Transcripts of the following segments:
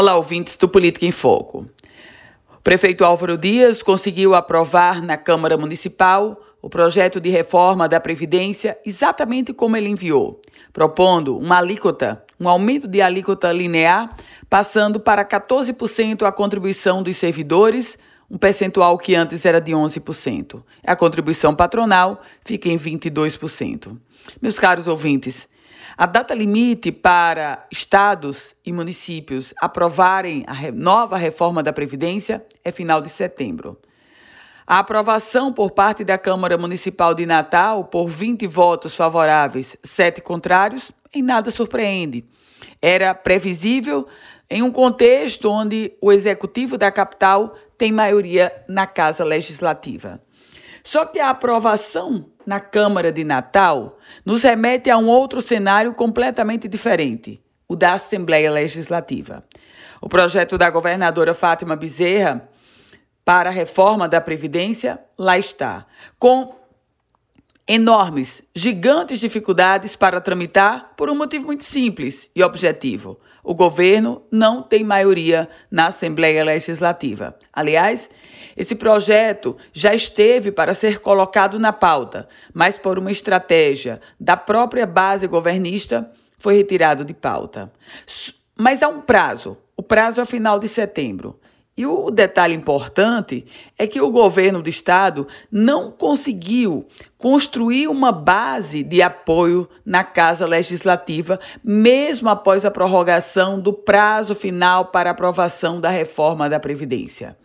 Olá, ouvintes do Política em Foco. O prefeito Álvaro Dias conseguiu aprovar na Câmara Municipal o projeto de reforma da Previdência exatamente como ele enviou, propondo uma alíquota, um aumento de alíquota linear, passando para 14% a contribuição dos servidores, um percentual que antes era de 11%. A contribuição patronal fica em 22%. Meus caros ouvintes, a data limite para estados e municípios aprovarem a nova reforma da Previdência é final de setembro. A aprovação por parte da Câmara Municipal de Natal, por 20 votos favoráveis, 7 contrários, em nada surpreende. Era previsível em um contexto onde o executivo da capital tem maioria na Casa Legislativa. Só que a aprovação na Câmara de Natal nos remete a um outro cenário completamente diferente, o da Assembleia Legislativa. O projeto da governadora Fátima Bezerra para a reforma da Previdência lá está, com enormes, gigantes dificuldades para tramitar por um motivo muito simples e objetivo. O governo não tem maioria na Assembleia Legislativa. Aliás, esse projeto já esteve para ser colocado na pauta, mas por uma estratégia da própria base governista foi retirado de pauta. Mas há um prazo, o prazo é final de setembro. E o detalhe importante é que o governo do estado não conseguiu construir uma base de apoio na Casa Legislativa, mesmo após a prorrogação do prazo final para aprovação da reforma da Previdência.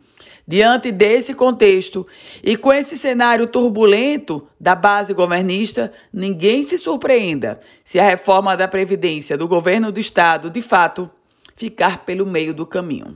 Diante desse contexto e com esse cenário turbulento da base governista, ninguém se surpreenda se a reforma da Previdência do governo do Estado, de fato, ficar pelo meio do caminho.